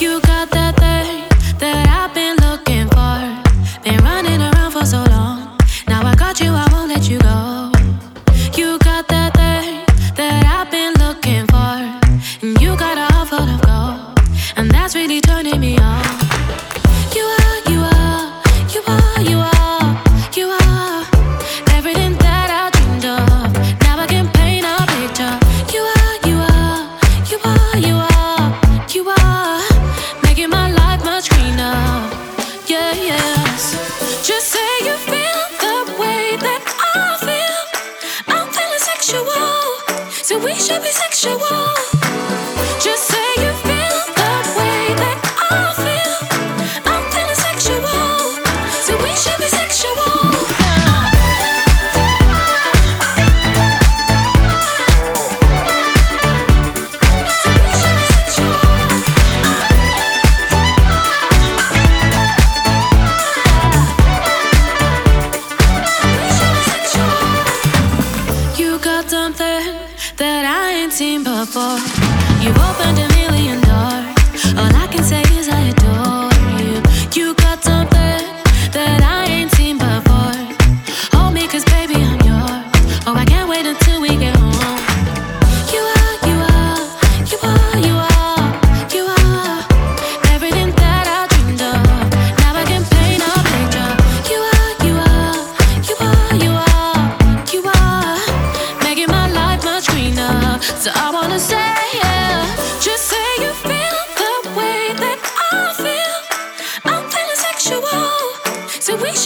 You got that. that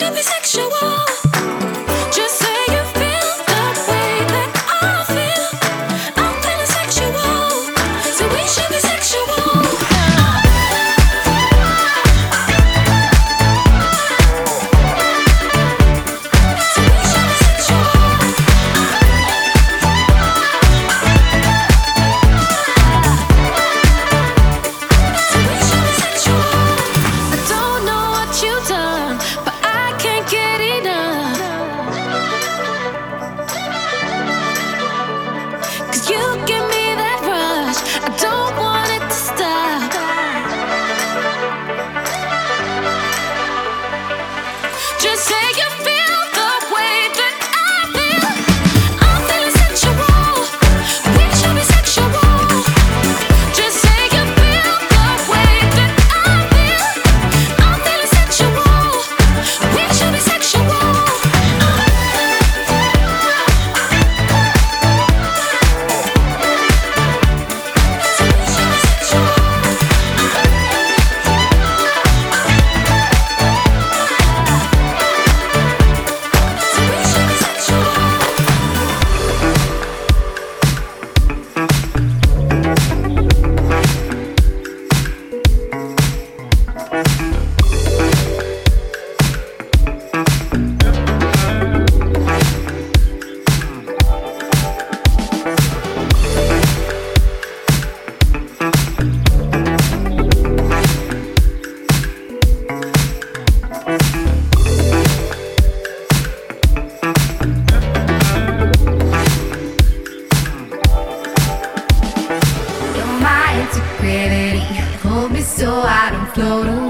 should be sexual. so I don't float away.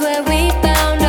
Good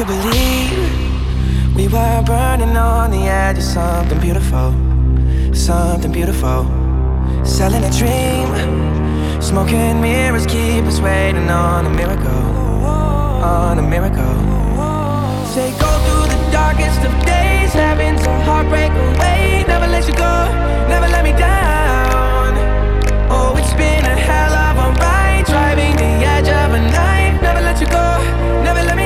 to believe we were burning on the edge of something beautiful, something beautiful. Selling a dream, smoking mirrors keep us waiting on a miracle, on a miracle. Say go through the darkest of days, having to heartbreak away. Never let you go, never let me down. Oh, it's been a hell of a ride, driving the edge of a knife. Never let you go, never let me.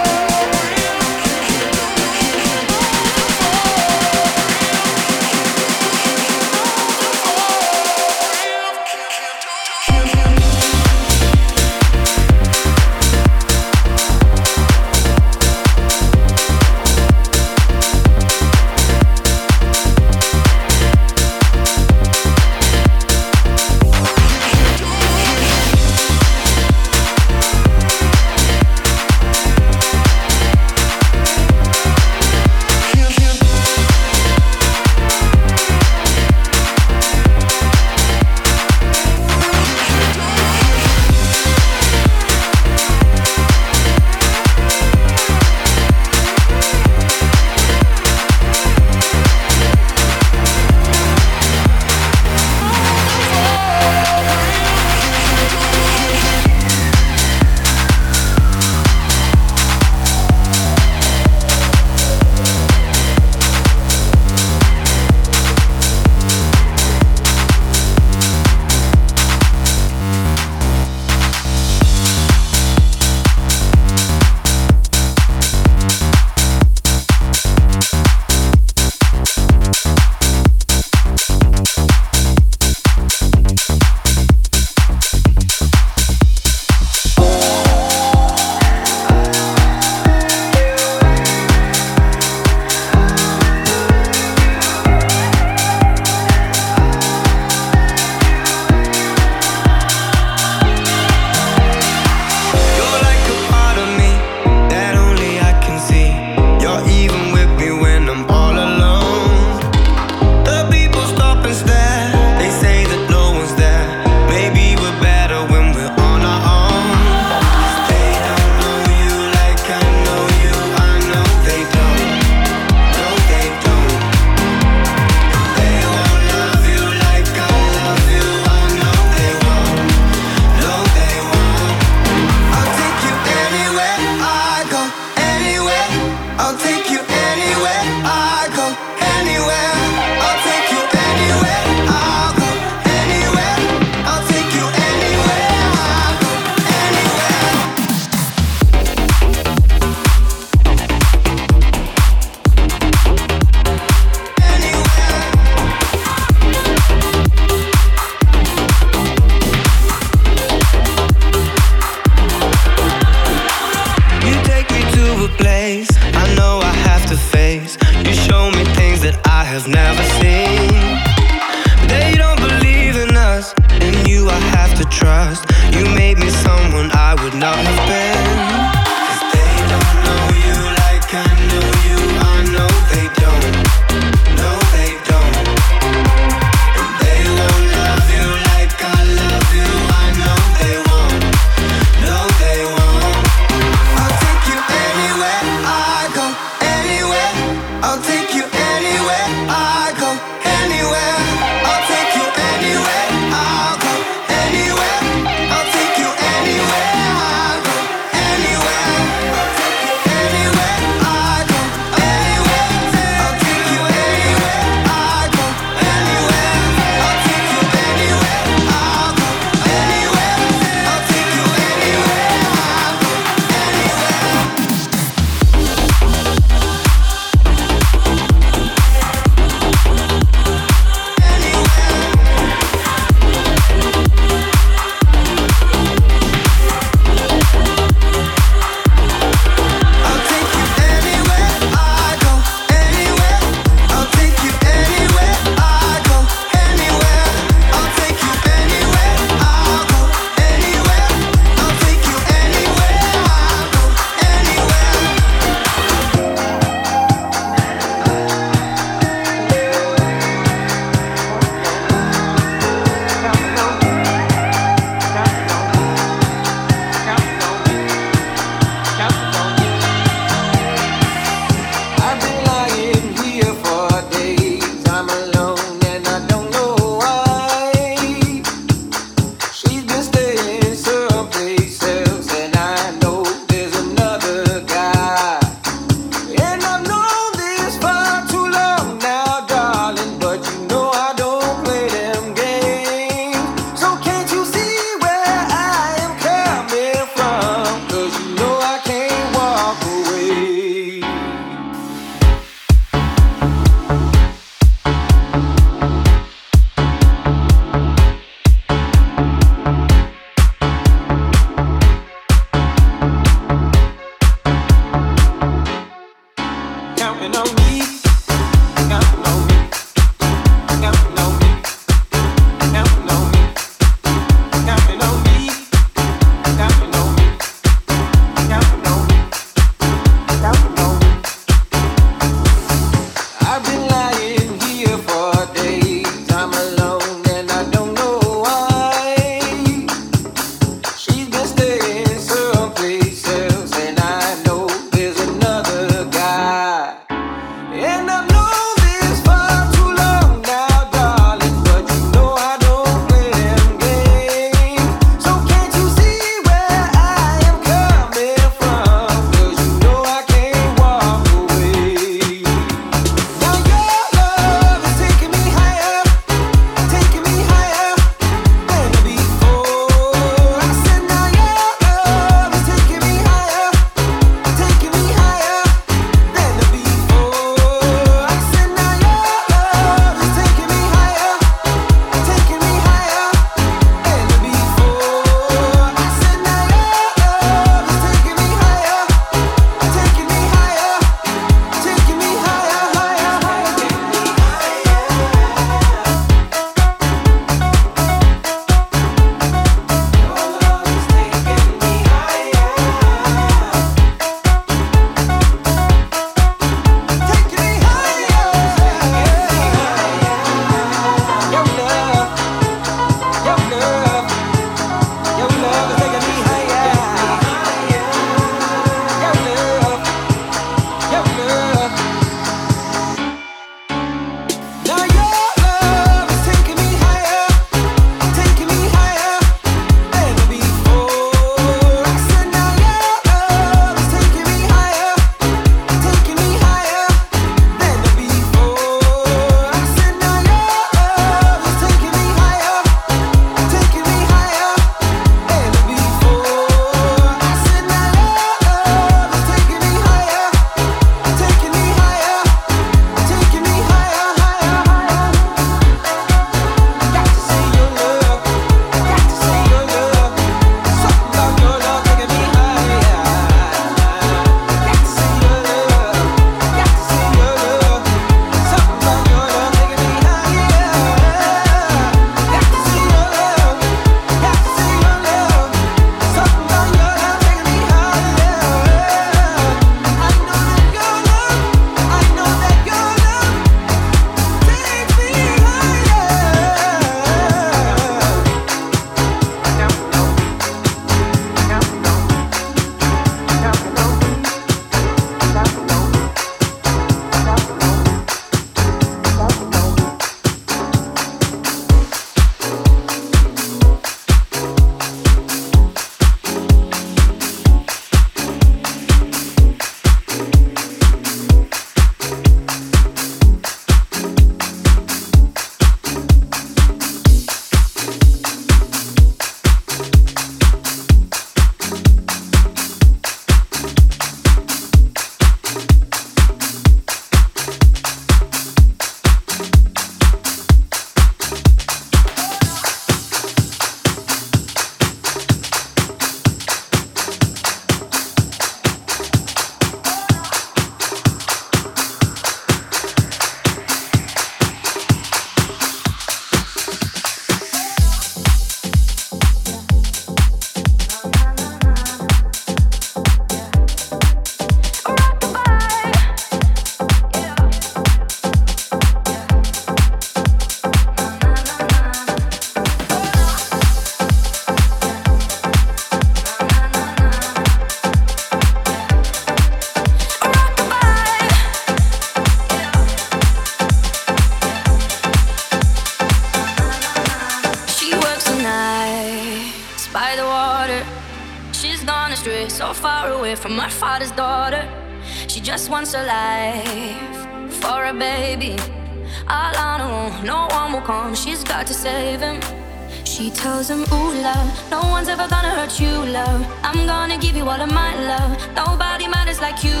love. No one's ever gonna hurt you, love. I'm gonna give you all of my love. Nobody matters like you.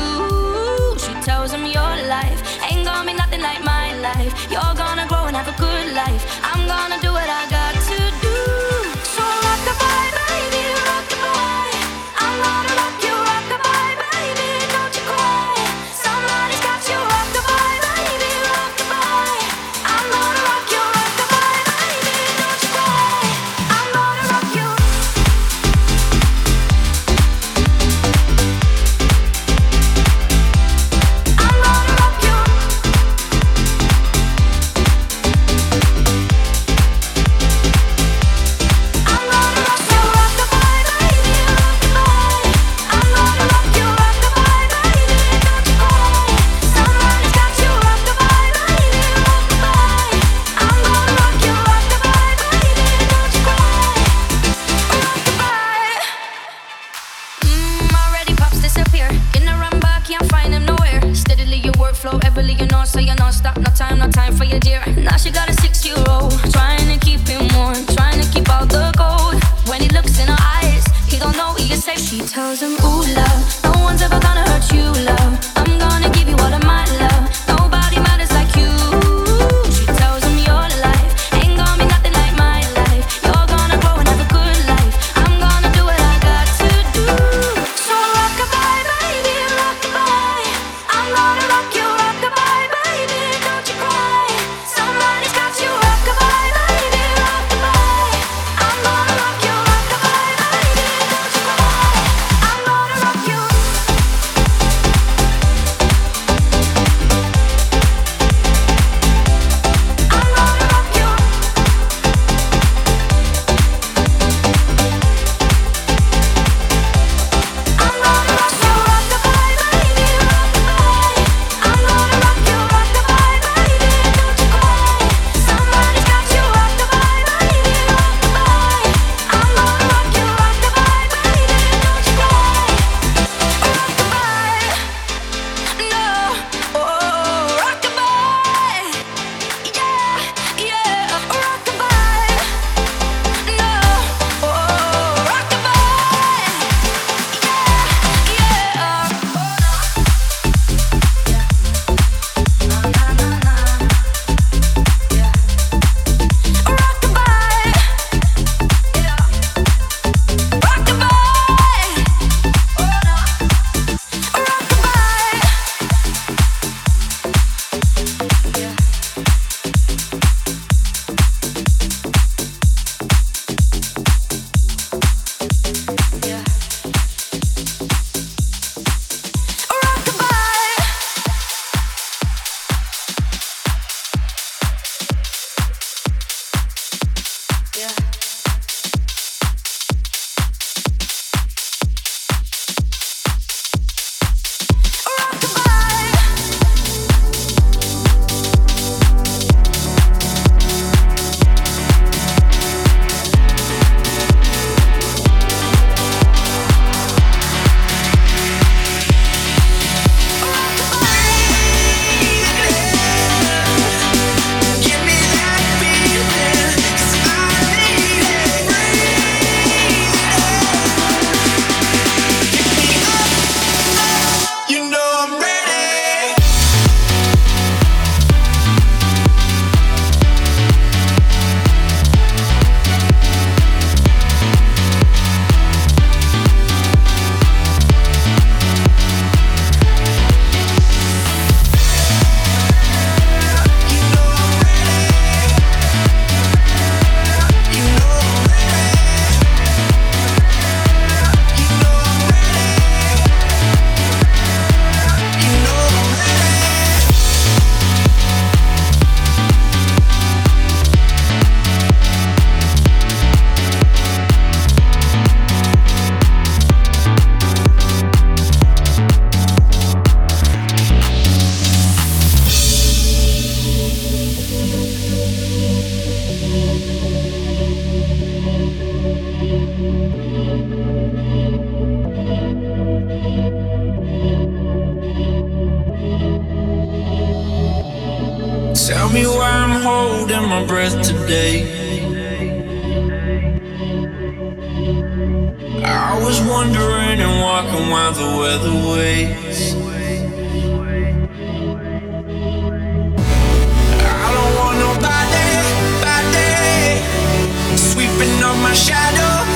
She tells him your life ain't gonna be nothing like my life. You're gonna grow and have a good life. I'm gonna do it. stop, no time, no time for you, dear. Now she got a six year old, trying to keep him warm, trying to keep all the gold. When he looks in her eyes, he don't know he is safe. She tells him, Ooh, love, no one's ever gonna hurt you, love. Tell me why I'm holding my breath today. I was wondering and walking while the weather waits. I don't want nobody, body, sweeping up my shadow.